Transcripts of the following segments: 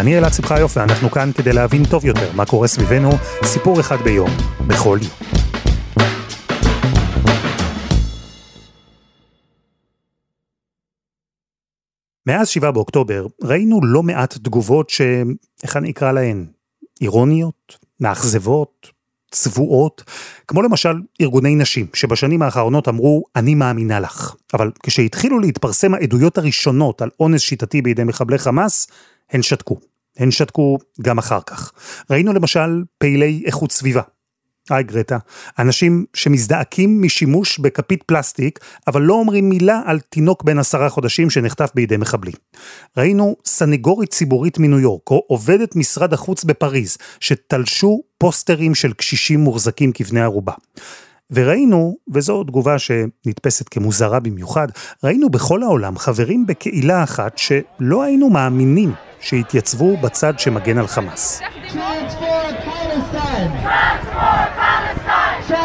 אני אלעד שמחיוף ואנחנו כאן כדי להבין טוב יותר מה קורה סביבנו, סיפור אחד ביום, בכל יום. מאז 7 באוקטובר ראינו לא מעט תגובות ש... איך אני אקרא להן? אירוניות? מאכזבות? צבועות? כמו למשל ארגוני נשים, שבשנים האחרונות אמרו, אני מאמינה לך. אבל כשהתחילו להתפרסם העדויות הראשונות על אונס שיטתי בידי מחבלי חמאס, הן שתקו. הן שתקו גם אחר כך. ראינו למשל פעילי איכות סביבה. היי גרטה, אנשים שמזדעקים משימוש בכפית פלסטיק, אבל לא אומרים מילה על תינוק בן עשרה חודשים שנחטף בידי מחבלים. ראינו סנגורית ציבורית מניו יורק, או עובדת משרד החוץ בפריז, שתלשו פוסטרים של קשישים מוחזקים כבני ערובה. וראינו, וזו תגובה שנתפסת כמוזרה במיוחד, ראינו בכל העולם חברים בקהילה אחת שלא היינו מאמינים שהתייצבו בצד שמגן על חמאס.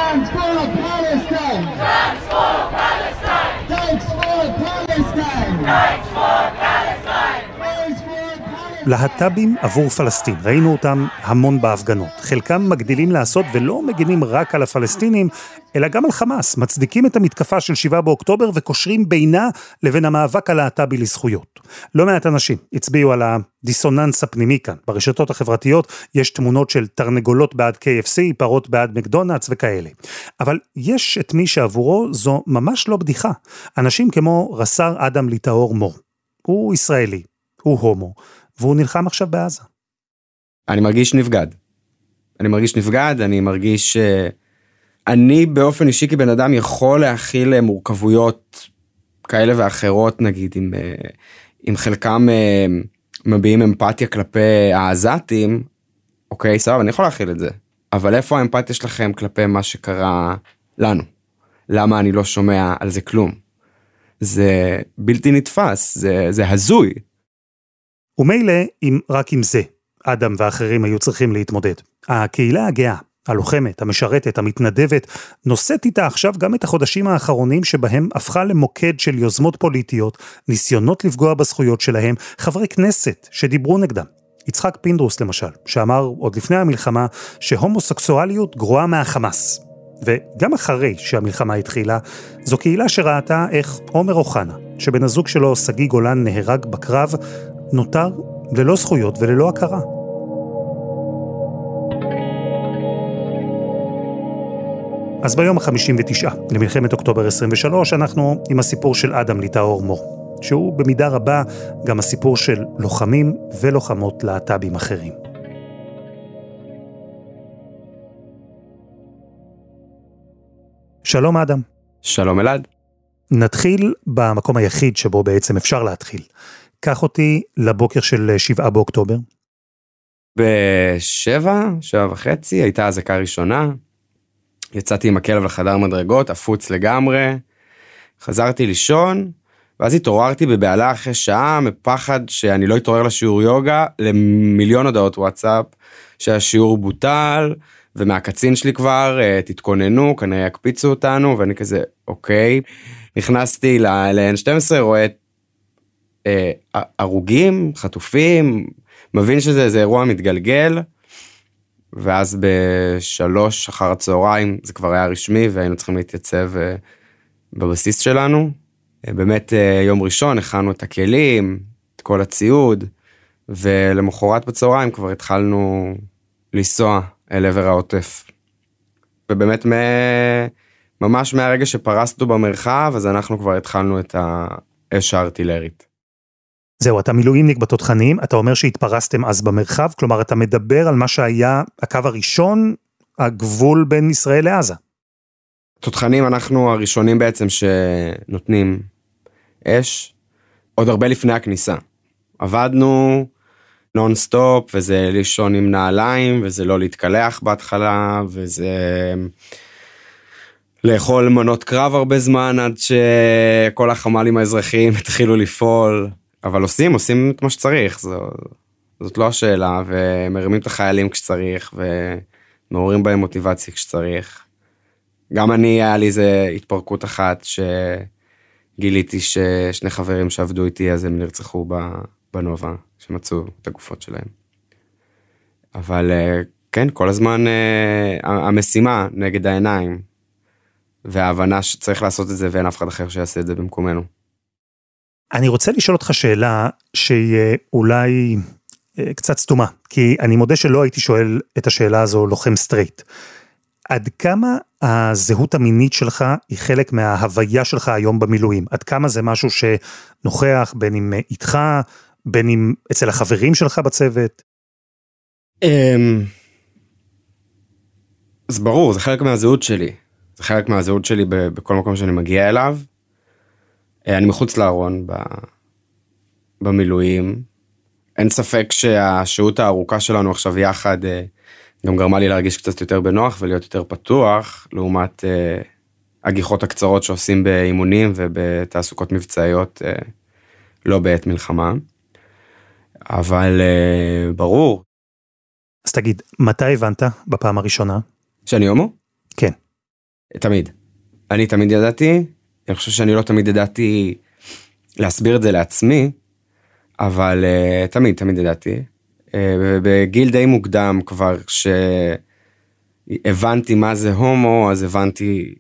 Transform Palestine! Transform Palestine! Transform Palestine! Transform להט"בים עבור פלסטין, ראינו אותם המון בהפגנות. חלקם מגדילים לעשות ולא מגינים רק על הפלסטינים, אלא גם על חמאס, מצדיקים את המתקפה של 7 באוקטובר וקושרים בינה לבין המאבק הלהט"בי לזכויות. לא מעט אנשים הצביעו על הדיסוננס הפנימי כאן. ברשתות החברתיות יש תמונות של תרנגולות בעד KFC, פרות בעד מקדונלדס וכאלה. אבל יש את מי שעבורו זו ממש לא בדיחה. אנשים כמו רס"ר אדם ליטאור מור. הוא ישראלי, הוא הומו, והוא נלחם עכשיו בעזה. אני מרגיש נבגד. אני מרגיש נבגד, אני מרגיש... Uh... אני באופן אישי כבן אדם יכול להכיל אה, מורכבויות כאלה ואחרות נגיד אם, אם אה, חלקם אה, מביעים אמפתיה כלפי העזתים, אוקיי סבבה אני יכול להכיל את זה, אבל איפה האמפתיה שלכם כלפי מה שקרה לנו? למה אני לא שומע על זה כלום? זה בלתי נתפס, זה, זה הזוי. ומילא אם רק עם זה אדם ואחרים היו צריכים להתמודד. הקהילה הגאה הלוחמת, המשרתת, המתנדבת, נושאת איתה עכשיו גם את החודשים האחרונים שבהם הפכה למוקד של יוזמות פוליטיות, ניסיונות לפגוע בזכויות שלהם, חברי כנסת שדיברו נגדם. יצחק פינדרוס למשל, שאמר עוד לפני המלחמה שהומוסקסואליות גרועה מהחמאס. וגם אחרי שהמלחמה התחילה, זו קהילה שראתה איך עומר אוחנה, שבן הזוג שלו, שגיא גולן, נהרג בקרב, נותר ללא זכויות וללא הכרה. אז ביום ה-59 למלחמת אוקטובר 23 אנחנו עם הסיפור של אדם ליטאור מור, שהוא במידה רבה גם הסיפור של לוחמים ולוחמות להט"בים אחרים. שלום אדם. שלום אלעד. נתחיל במקום היחיד שבו בעצם אפשר להתחיל. קח אותי לבוקר של 7 באוקטובר. בשבע, שבע וחצי, הייתה אזעקה ראשונה, יצאתי עם הכלב לחדר מדרגות, עפוץ לגמרי, חזרתי לישון, ואז התעוררתי בבהלה אחרי שעה, מפחד שאני לא אתעורר לשיעור יוגה, למיליון הודעות וואטסאפ, שהשיעור בוטל, ומהקצין שלי כבר, אה, תתכוננו, כנראה יקפיצו אותנו, ואני כזה, אוקיי. נכנסתי ל-N12, רואה אה, הרוגים, חטופים, מבין שזה אירוע מתגלגל. ואז בשלוש אחר הצהריים זה כבר היה רשמי והיינו צריכים להתייצב אה, בבסיס שלנו. אה, באמת אה, יום ראשון הכנו את הכלים, את כל הציוד, ולמחרת בצהריים כבר התחלנו לנסוע אל עבר העוטף. ובאמת ממש מהרגע שפרסנו במרחב אז אנחנו כבר התחלנו את האש הארטילרית. זהו, אתה מילואימניק בתותחנים, אתה אומר שהתפרסתם אז במרחב, כלומר אתה מדבר על מה שהיה הקו הראשון, הגבול בין ישראל לעזה. תותחנים אנחנו הראשונים בעצם שנותנים אש, עוד הרבה לפני הכניסה. עבדנו נונסטופ, וזה לישון עם נעליים, וזה לא להתקלח בהתחלה, וזה לאכול מנות קרב הרבה זמן עד שכל החמ"לים האזרחיים התחילו לפעול. אבל עושים, עושים את מה שצריך, זו, זאת לא השאלה, ומרימים את החיילים כשצריך, ומעוררים בהם מוטיבציה כשצריך. גם אני, היה לי איזה התפרקות אחת שגיליתי ששני חברים שעבדו איתי, אז הם נרצחו בנובה, שמצאו את הגופות שלהם. אבל אה, כן, כל הזמן אה, המשימה נגד העיניים, וההבנה שצריך לעשות את זה ואין אף אחד אחר שיעשה את זה במקומנו. אני רוצה לשאול אותך שאלה שהיא אולי אה, קצת סתומה, כי אני מודה שלא הייתי שואל את השאלה הזו לוחם סטרייט. עד כמה הזהות המינית שלך היא חלק מההוויה שלך היום במילואים? עד כמה זה משהו שנוכח בין אם איתך, בין אם אצל החברים שלך בצוות? אמ, זה ברור, זה חלק מהזהות שלי. זה חלק מהזהות שלי בכל מקום שאני מגיע אליו. אה, אני מחוץ לארון במילואים. אין ספק שהשהות הארוכה שלנו עכשיו יחד אה, גם גרמה לי להרגיש קצת יותר בנוח ולהיות יותר פתוח, לעומת uh, הגיחות הקצרות שעושים באימונים ובתעסוקות מבצעיות לא בעת מלחמה. אבל ברור. אז תגיד, מתי הבנת בפעם הראשונה? שאני הומו? כן. תמיד. אני תמיד ידעתי, אני חושב שאני לא תמיד ידעתי להסביר את זה לעצמי, אבל uh, תמיד, תמיד ידעתי. אה, בגיל די מוקדם כבר, כשהבנתי מה זה הומו, אז הבנתי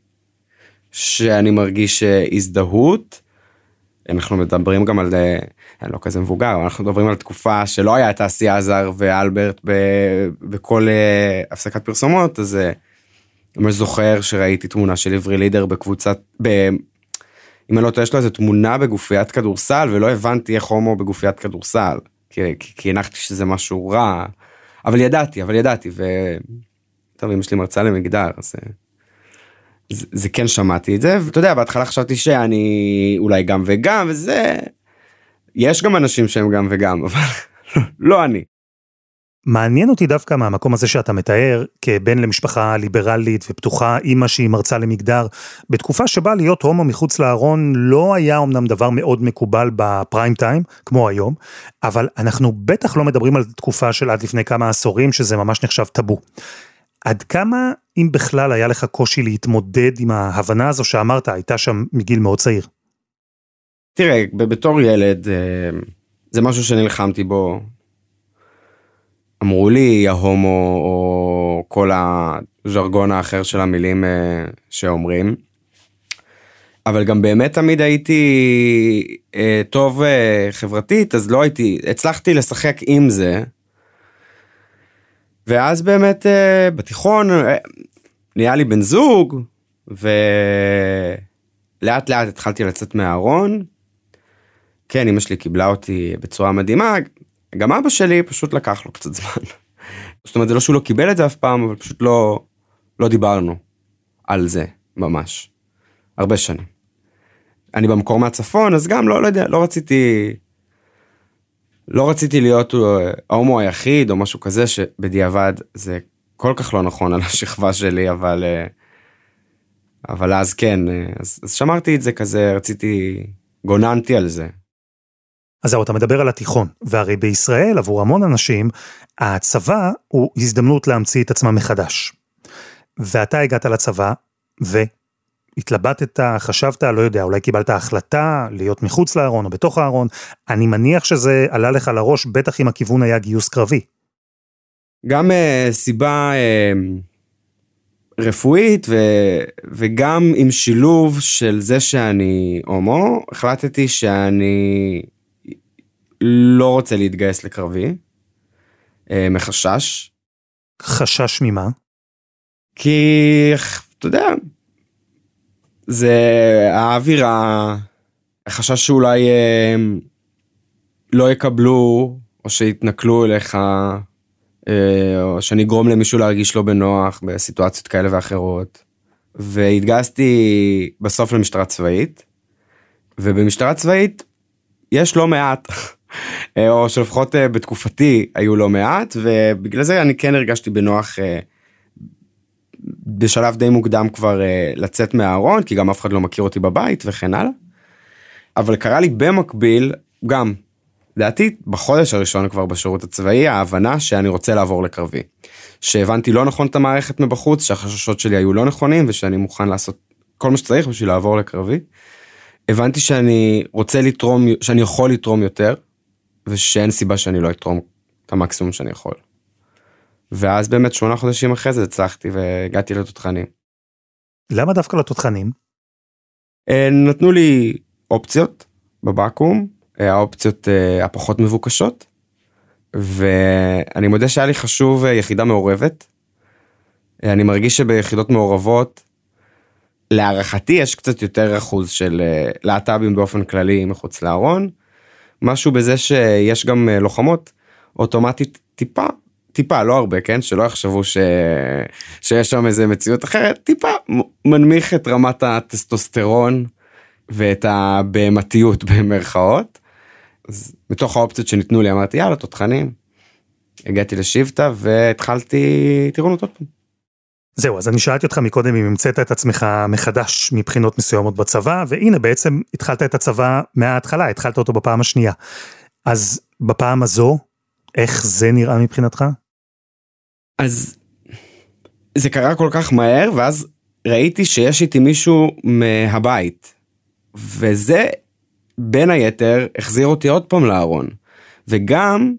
שאני מרגיש אה, הזדהות. אנחנו מדברים גם על, אני לא כזה מבוגר, אנחנו מדברים על תקופה שלא היה את תעשייה זר ואלברט בכל הפסקת פרסומות, אז אני זוכר שראיתי תמונה של עברי לידר בקבוצת, ב, אם אני לא טועה, יש לו איזה תמונה בגופיית כדורסל, ולא הבנתי איך הומו בגופיית כדורסל. כי הנחתי שזה משהו רע, אבל ידעתי, אבל ידעתי, ו... טוב, אמא שלי מרצה למגדר, אז זה, זה כן שמעתי את זה, ואתה יודע, בהתחלה חשבתי שאני אולי גם וגם, וזה... יש גם אנשים שהם גם וגם, אבל לא אני. מעניין אותי דווקא מהמקום הזה שאתה מתאר, כבן למשפחה ליברלית ופתוחה, אימא שהיא מרצה למגדר, בתקופה שבה להיות הומו מחוץ לארון לא היה אמנם דבר מאוד מקובל בפריים טיים, כמו היום, אבל אנחנו בטח לא מדברים על תקופה של עד לפני כמה עשורים, שזה ממש נחשב טאבו. עד כמה, אם בכלל, היה לך קושי להתמודד עם ההבנה הזו שאמרת, הייתה שם מגיל מאוד צעיר? תראה, בתור ילד, אה, זה משהו שנלחמתי בו אמרו לי ההומו או כל הז'רגון האחר של המילים אה, שאומרים. אבל גם באמת תמיד הייתי אה, טוב אה, חברתית, אז לא הייתי, הצלחתי לשחק עם זה. ואז באמת אה, בתיכון אה, נהיה לי בן זוג, ולאט לאט התחלתי לצאת מהארון. כן, אמא שלי קיבלה אותי בצורה מדהימה, גם אבא שלי פשוט לקח לו קצת זמן. זאת אומרת זה לא שהוא לא קיבל את זה אף פעם אבל פשוט לא לא דיברנו על זה ממש הרבה שנים. אני במקור מהצפון אז גם לא לא יודע לא רציתי לא רציתי להיות אה, ההומו היחיד או משהו כזה שבדיעבד זה כל כך לא נכון על השכבה שלי אבל אה, אבל אז כן אה, אז, אז שמרתי את זה כזה רציתי גוננתי על זה אז זהו, אתה מדבר על התיכון, והרי בישראל, עבור המון אנשים, הצבא הוא הזדמנות להמציא את עצמם מחדש. ואתה הגעת לצבא, והתלבטת, חשבת, לא יודע, אולי קיבלת החלטה להיות מחוץ לארון או בתוך הארון, אני מניח שזה עלה לך לראש, בטח אם הכיוון היה גיוס קרבי. גם uh, סיבה uh, רפואית ו, וגם עם שילוב של זה שאני הומו, החלטתי שאני לא רוצה להתגייס לקרבי, אה, מחשש. חשש ממה? כי, אתה יודע, זה האווירה, החשש שאולי אה, לא יקבלו, או שיתנכלו אליך, אה, או שאני אגרום למישהו להרגיש לא בנוח בסיטואציות כאלה ואחרות. והתגייסתי בסוף למשטרה צבאית, ובמשטרה צבאית יש לא מעט או שלפחות אה, בתקופתי היו לא מעט, ובגלל זה אני כן הרגשתי בנוח אה, בשלב די מוקדם כבר לצאת מהארון, כי גם אף אחד לא מכיר אותי בבית וכן הלאה. אבל קרה לי במקביל, גם, לדעתי בחודש הראשון כבר בשירות הצבאי, ההבנה שאני רוצה לעבור לקרבי. שהבנתי לא נכון את המערכת מבחוץ, שהחששות שלי היו לא נכונים ושאני מוכן לעשות כל מה שצריך בשביל לעבור לקרבי. הבנתי שאני רוצה לתרום, שאני יכול לתרום יותר, ושאין סיבה שאני לא אתרום את המקסימום שאני יכול. ואז באמת שמונה חודשים אחרי זה הצלחתי והגעתי לתותחנים. למה דווקא לתותחנים? אה, נתנו לי אופציות בבקו"ם, אה, האופציות אה, הפחות מבוקשות, ואני מודה שהיה לי חשוב יחידה מעורבת. אני מרגיש שביחידות מעורבות, להערכתי יש קצת יותר אחוז של להט"בים באופן כללי מחוץ לארון. משהו בזה שיש גם אה, לוחמות אוטומטית טיפה טיפה לא הרבה כן שלא יחשבו ש... שיש שם איזה מציאות אחרת טיפה מנמיך את רמת הטסטוסטרון ואת הבהמתיות במרכאות. אז מתוך האופציות שניתנו לי אמרתי יאללה תותחנים. הגעתי לשבטה והתחלתי טירונות עוד פעם. זהו, אז אני שאלתי אותך מקודם אם המצאת את עצמך מחדש מבחינות מסוימות בצבא, והנה בעצם התחלת את הצבא מההתחלה, התחלת אותו בפעם השנייה. אז בפעם הזו, איך זה נראה מבחינתך? אז זה קרה כל כך מהר, ואז ראיתי שיש איתי מישהו מהבית, וזה בין היתר החזיר אותי עוד פעם לארון. וגם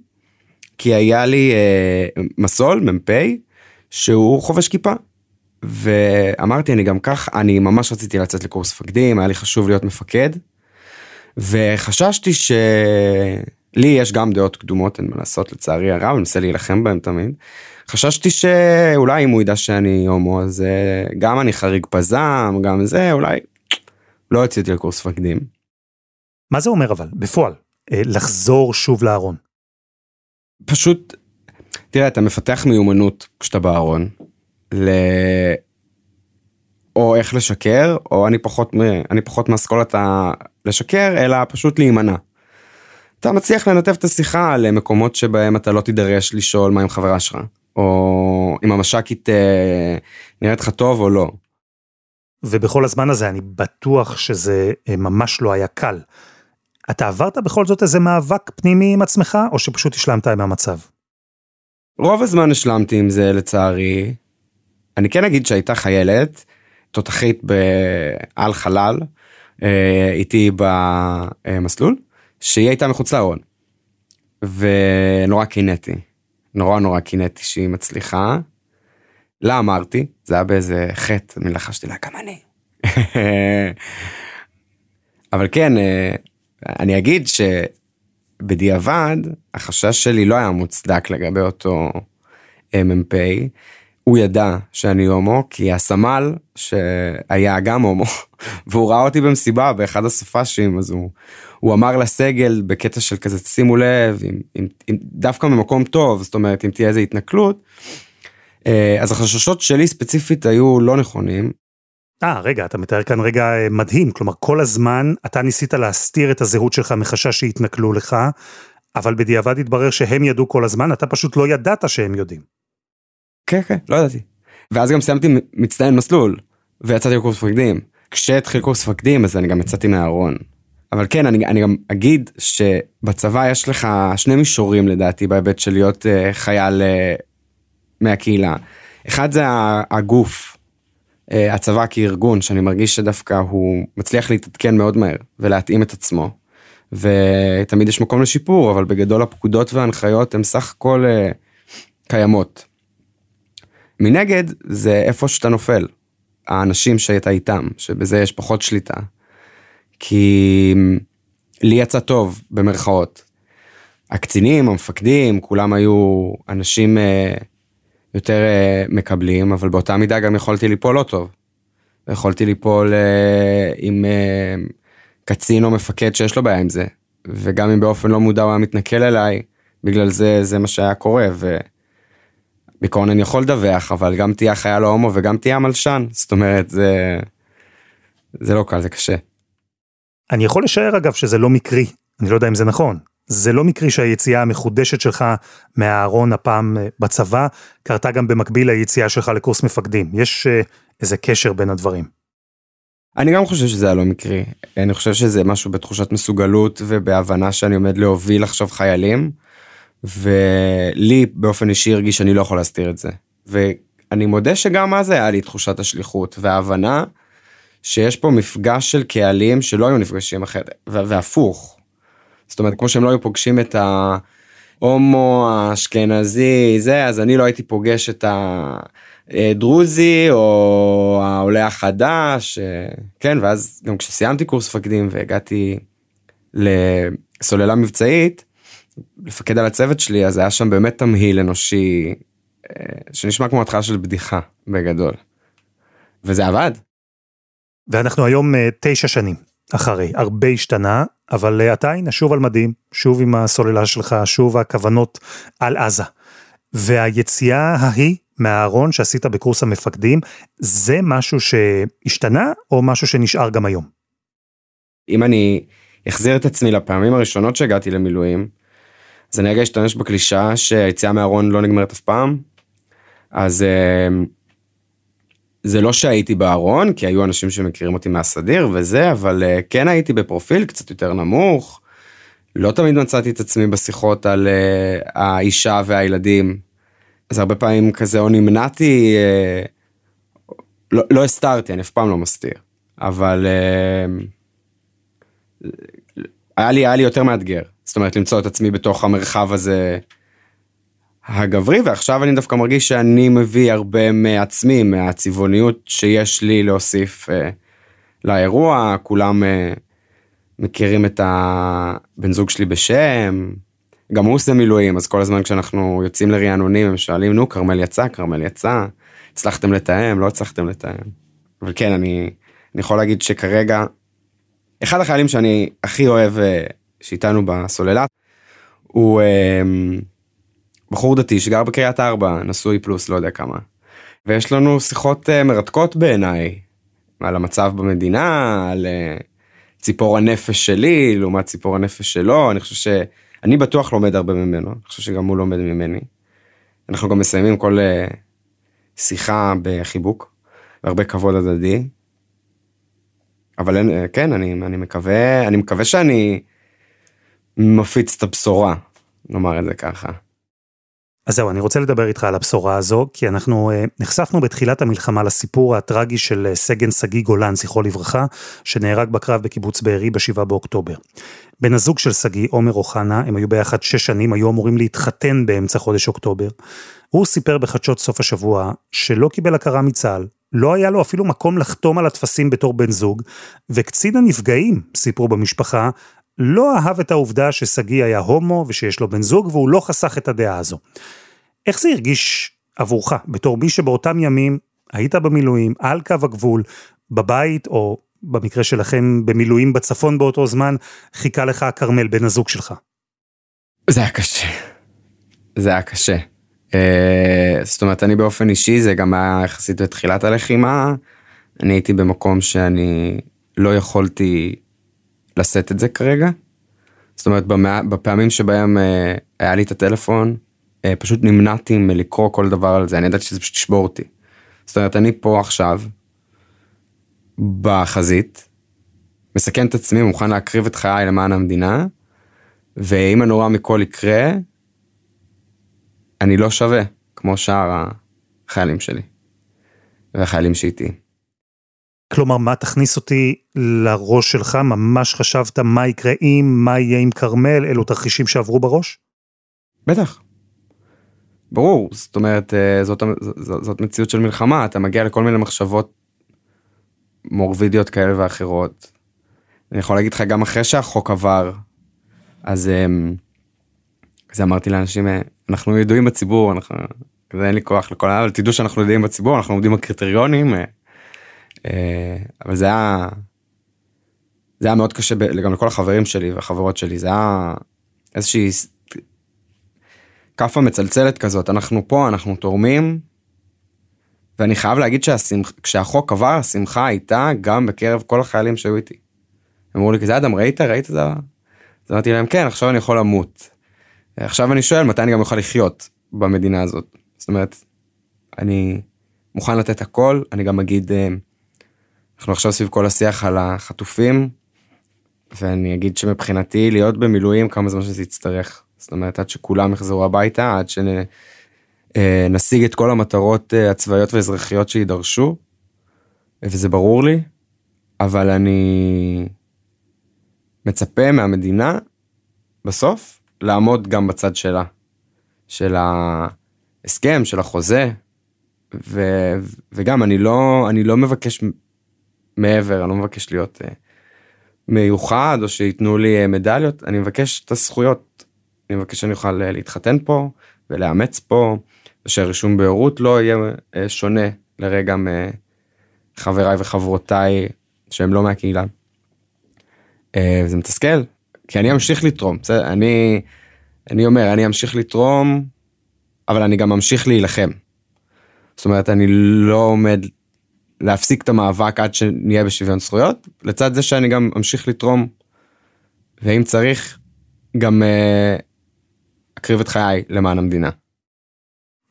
כי היה לי אה, מסול, מ"פ, שהוא חובש כיפה. ואמרתי אני גם כך אני ממש רציתי לצאת לקורס מפקדים היה לי חשוב להיות מפקד. וחששתי שלי יש גם דעות קדומות אין מה לעשות לצערי הרב אני מנסה להילחם בהם תמיד. חששתי שאולי אם הוא ידע שאני הומו אז אה, גם אני חריג פזם גם זה אולי לא יצאתי לקורס מפקדים. מה זה אומר אבל בפועל אה, לחזור שוב לארון. פשוט תראה אתה מפתח מיומנות כשאתה בארון ל... או איך לשקר, או אני פחות, אני פחות מאסכולת ה... לשקר, אלא פשוט להימנע. אתה מצליח לנתב את השיחה למקומות שבהם אתה לא תידרש לשאול מה עם חברה שלך, או אם המש"קית אה, נראית לך טוב או לא. ובכל הזמן הזה אני בטוח שזה אה, ממש לא היה קל. אתה עברת בכל זאת איזה מאבק פנימי עם עצמך, או שפשוט השלמת עם המצב? רוב הזמן השלמתי עם זה לצערי. אני כן אגיד שהייתה חיילת, תותחית בעל חלל, אה, איתי במסלול, שהיא הייתה מחוץ לארון. ונורא קינאתי, נורא נורא קינאתי שהיא מצליחה. לה אמרתי, זה היה באיזה חטא, אני לחשתי לה גם אני. אבל כן, אה, אני אגיד שבדיעבד, החשש שלי לא היה מוצדק לגבי אותו אה, מ"פ. הוא ידע שאני הומו, כי הסמל שהיה גם הומו, והוא ראה אותי במסיבה באחד הסופאשים, אז הוא, הוא אמר לסגל בקטע של כזה, שימו לב, אם, אם, אם, דווקא ממקום טוב, זאת אומרת, אם תהיה איזה התנכלות, אה, אז החששות שלי ספציפית היו לא נכונים. אה, רגע, אתה מתאר כאן רגע אה, מדהים, כלומר, כל הזמן אתה ניסית להסתיר את הזהות שלך מחשש שיתנכלו לך, אבל בדיעבד התברר שהם ידעו כל הזמן, אתה פשוט לא ידעת שהם יודעים. כן, כן, לא ידעתי. ואז גם סיימתי מצטיין מסלול, ויצאתי לקורס מפקדים. כשהתחיל קורס מפקדים אז אני גם יצאתי מהארון. אבל כן, אני, אני גם אגיד שבצבא יש לך שני מישורים לדעתי בהיבט של להיות uh, חייל uh, מהקהילה. אחד זה הגוף, הצבא כארגון, שאני מרגיש שדווקא הוא מצליח להתעדכן מאוד מהר ולהתאים את עצמו. ותמיד יש מקום לשיפור, אבל בגדול הפקודות וההנחיות הן סך הכל uh, קיימות. מנגד זה איפה שאתה נופל, האנשים שהיית איתם, שבזה יש פחות שליטה. כי לי יצא טוב במרכאות. הקצינים, המפקדים, כולם היו אנשים אה, יותר אה, מקבלים, אבל באותה מידה גם יכולתי ליפול לא טוב. יכולתי ליפול אה, עם אה, קצין או מפקד שיש לו בעיה עם זה, וגם אם באופן לא מודע הוא היה מתנכל אליי, בגלל זה זה מה שהיה קורה. ו... בעיקרון אני יכול לדווח, אבל גם תהיה חייל הומו וגם תהיה המלשן, זאת אומרת, זה, זה לא קל, זה קשה. אני יכול לשער אגב שזה לא מקרי, אני לא יודע אם זה נכון, זה לא מקרי שהיציאה המחודשת שלך מהארון הפעם אה, בצבא, קרתה גם במקביל ליציאה שלך לקורס מפקדים. יש אה, איזה קשר בין הדברים. אני גם חושב שזה היה לא מקרי. אני חושב שזה משהו בתחושת מסוגלות ובהבנה שאני עומד להוביל עכשיו חיילים, ולי באופן אישי הרגיש שאני לא יכול להסתיר את זה. ואני מודה שגם אז היה לי תחושת השליחות וההבנה שיש פה מפגש של קהלים שלא היו נפגשים אחרת, והפוך. זאת אומרת, כמו שהם לא היו פוגשים את ההומו האשכנזי, זה, אז אני לא הייתי פוגש את הדרוזי או העולה החדש, כן, ואז גם כשסיימתי קורס מפקדים והגעתי לסוללה מבצעית, לפקד על הצוות שלי, אז היה שם באמת תמהיל אנושי, אה, שנשמע כמו התחלה של בדיחה, בגדול. וזה עבד. ואנחנו היום אה, תשע שנים אחרי, הרבה השתנה, אבל אתה הנה שוב על מדים, שוב עם הסוללה שלך, שוב הכוונות על עזה. והיציאה ההיא מהארון שעשית בקורס המפקדים, זה משהו שהשתנה או משהו שנשאר גם היום? אם אני אחזיר את עצמי לפעמים הראשונות שהגעתי למילואים, אז אני רגע אשתמש בקלישה שהיציאה מהארון לא נגמרת אף פעם. אז אה, זה לא שהייתי בארון, כי היו אנשים שמכירים אותי מהסדיר וזה, אבל uh, כן הייתי בפרופיל קצת יותר נמוך. לא תמיד מצאתי את עצמי בשיחות על uh, האישה והילדים. אז הרבה פעמים כזה או נמנעתי, uh, לא, לא הסתרתי, אני אף פעם לא מסתיר. אבל uh, היה לי, היה לי יותר מאתגר. זאת אומרת, למצוא את עצמי בתוך המרחב הזה הגברי, ועכשיו אני דווקא מרגיש שאני מביא הרבה מעצמי, מהצבעוניות שיש לי להוסיף אה, לאירוע, כולם אה, מכירים את הבן זוג שלי בשם, גם הוא עושה מילואים, אז כל הזמן כשאנחנו יוצאים לרענונים הם שואלים, נו, כרמל יצא, כרמל יצא, הצלחתם לתאם, לא הצלחתם לתאם. אבל כן, אני, אני יכול להגיד שכרגע, אחד החיילים שאני הכי אוהב אה, שאיתנו בסוללה, הוא... אה, בחור דתי שגר בקריית ארבע, נשוי פלוס לא יודע כמה. ויש לנו שיחות uh, מרתקות בעיניי, על המצב במדינה, על uh, ציפור הנפש שלי לעומת ציפור הנפש שלו, אני חושב שאני בטוח לומד הרבה ממנו, אני חושב שגם הוא לומד ממני. אנחנו גם מסיימים כל uh, שיחה בחיבוק, הרבה כבוד הדדי. אבל כן, אני, אני מקווה, אני מקווה שאני מפיץ את הבשורה, נאמר את זה ככה. אז זהו, אני רוצה לדבר איתך על הבשורה הזו, כי אנחנו uh, נחשפנו בתחילת המלחמה לסיפור הטרגי של uh, סגן שגיא גולן, זכרו לברכה, שנהרג בקרב בקיבוץ בארי ב-7 באוקטובר. בן הזוג של שגיא, עומר אוחנה, הם היו ביחד שש שנים, היו אמורים להתחתן באמצע חודש אוקטובר. הוא סיפר בחדשות סוף השבוע שלא קיבל הכרה מצה"ל, לא היה לו אפילו מקום לחתום על הטפסים בתור בן זוג, וקצין הנפגעים, סיפרו במשפחה, לא אהב את העובדה ששגיא היה הומו ושיש לו בן זוג והוא לא חסך את הדעה הזו. איך זה הרגיש עבורך בתור מי שבאותם ימים היית במילואים על קו הגבול בבית או במקרה שלכם במילואים בצפון באותו זמן חיכה לך הכרמל בן הזוג שלך. זה היה קשה. זה היה קשה. Uh, זאת אומרת אני באופן אישי זה גם היה יחסית בתחילת הלחימה אני הייתי במקום שאני לא יכולתי לשאת את זה כרגע. זאת אומרת, במה, בפעמים שבהם אה, היה לי את הטלפון, אה, פשוט נמנעתי מלקרוא כל דבר על זה, אני ידעתי שזה פשוט ישבור אותי. זאת אומרת, אני פה עכשיו, בחזית, מסכן את עצמי, מוכן להקריב את חיי למען המדינה, ואם הנורא מכל יקרה, אני לא שווה, כמו שאר החיילים שלי, והחיילים שאיתי. כלומר, מה תכניס אותי לראש שלך? ממש חשבת מה יקרה אם, מה יהיה עם כרמל? אלו תרחישים שעברו בראש? בטח. ברור, זאת אומרת, אה, זאת, זאת, זאת מציאות של מלחמה, אתה מגיע לכל מיני מחשבות מורבידיות כאלה ואחרות. אני יכול להגיד לך, גם אחרי שהחוק עבר, אז, אה, אז אמרתי לאנשים, אה, אנחנו ידועים בציבור, אנחנו, אין לי כוח לכל העם, אבל תדעו שאנחנו ידועים בציבור, אנחנו עומדים בקריטריונים, אה, אבל זה היה, זה היה מאוד קשה גם לכל החברים שלי והחברות שלי, זה היה איזושהי כאפה מצלצלת כזאת, אנחנו פה, אנחנו תורמים, ואני חייב להגיד שכשהחוק עבר, השמחה הייתה גם בקרב כל החיילים שהיו איתי. אמרו לי, זה אדם, ראית? ראית את אז אמרתי להם, כן, עכשיו אני יכול למות. עכשיו אני שואל מתי אני גם יכול לחיות במדינה הזאת. זאת אומרת, אני מוכן לתת הכל, אני גם אגיד, אה, אנחנו עכשיו סביב כל השיח על החטופים, ואני אגיד שמבחינתי להיות במילואים כמה זמן שזה יצטרך. זאת אומרת, עד שכולם יחזרו הביתה, עד שנשיג את כל המטרות אה, הצבאיות והאזרחיות שיידרשו, וזה ברור לי, אבל אני מצפה מהמדינה, בסוף, לעמוד גם בצד שלה, של ההסכם, של החוזה, ו, וגם אני לא, אני לא מבקש מעבר, אני לא מבקש להיות uh, מיוחד או שייתנו לי uh, מדליות, אני מבקש את הזכויות. אני מבקש שאני אוכל uh, להתחתן פה ולאמץ פה, ושהרישום בהורות לא יהיה uh, שונה לרגע מחבריי וחברותיי שהם לא מהקהילה. Uh, זה מתסכל, כי אני אמשיך לתרום, בסדר? אני, אני אומר, אני אמשיך לתרום, אבל אני גם אמשיך להילחם. זאת אומרת, אני לא עומד להפסיק את המאבק עד שנהיה בשוויון זכויות, לצד זה שאני גם אמשיך לתרום, ואם צריך, גם uh, אקריב את חיי למען המדינה.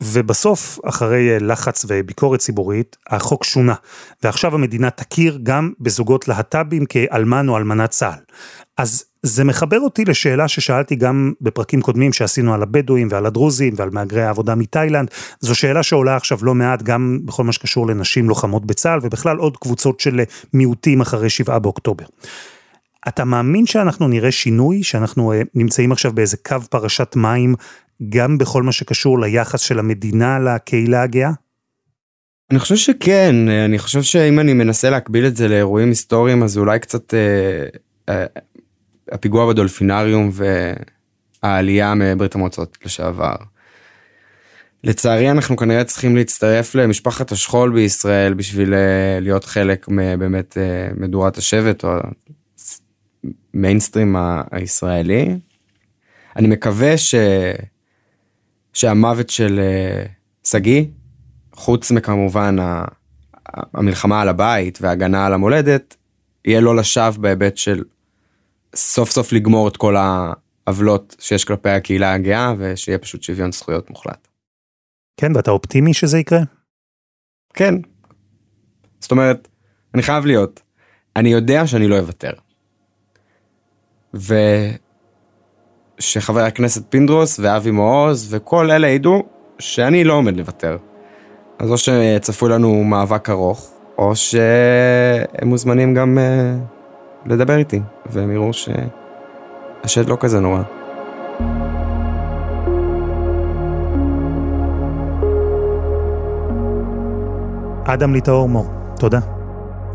ובסוף, אחרי לחץ וביקורת ציבורית, החוק שונה, ועכשיו המדינה תכיר גם בזוגות להט"בים כאלמן או אלמנת צה"ל. אז זה מחבר אותי לשאלה ששאלתי גם בפרקים קודמים שעשינו על הבדואים ועל הדרוזים ועל מהגרי העבודה מתאילנד. זו שאלה שעולה עכשיו לא מעט גם בכל מה שקשור לנשים לוחמות בצה"ל ובכלל עוד קבוצות של מיעוטים אחרי שבעה באוקטובר. אתה מאמין שאנחנו נראה שינוי, שאנחנו uh, נמצאים עכשיו באיזה קו פרשת מים, גם בכל מה שקשור ליחס של המדינה לקהילה הגאה? אני חושב שכן, אני חושב שאם אני מנסה להקביל את זה לאירועים היסטוריים, אז אולי קצת אה, אה, הפיגוע בדולפינריום והעלייה מברית המועצות לשעבר. לצערי אנחנו כנראה צריכים להצטרף למשפחת השכול בישראל בשביל אה, להיות חלק מבאמת אה, מדורת השבט או המיינסטרים הישראלי. אני מקווה ש... שהמוות של אה, שגיא, חוץ מכמובן המלחמה על הבית והגנה על המולדת, יהיה לא לשווא בהיבט של סוף סוף לגמור את כל העוולות שיש כלפי הקהילה הגאה ושיהיה פשוט שוויון זכויות מוחלט. כן, ואתה אופטימי שזה יקרה? כן. זאת אומרת, אני חייב להיות. אני יודע שאני לא אוותר. ושחבר הכנסת פינדרוס ואבי מעוז וכל אלה ידעו שאני לא עומד לוותר. אז או שצפוי לנו מאבק ארוך, או שהם מוזמנים גם uh, לדבר איתי, והם יראו שהשד לא כזה נורא. אדם ליטאור מור, תודה.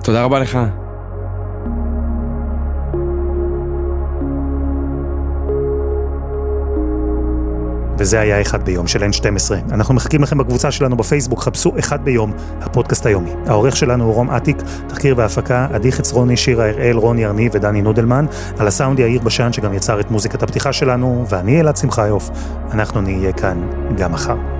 תודה רבה לך. וזה היה אחד ביום של N12. אנחנו מחכים לכם בקבוצה שלנו בפייסבוק, חפשו אחד ביום, הפודקאסט היומי. העורך שלנו הוא רום אטיק, תחקיר והפקה, עדי חצרוני, שירה הראל, רוני ארני ודני נודלמן, על הסאונד יאיר בשן שגם יצר את מוזיקת הפתיחה שלנו, ואני אלעד שמחיוף. אנחנו נהיה כאן גם מחר.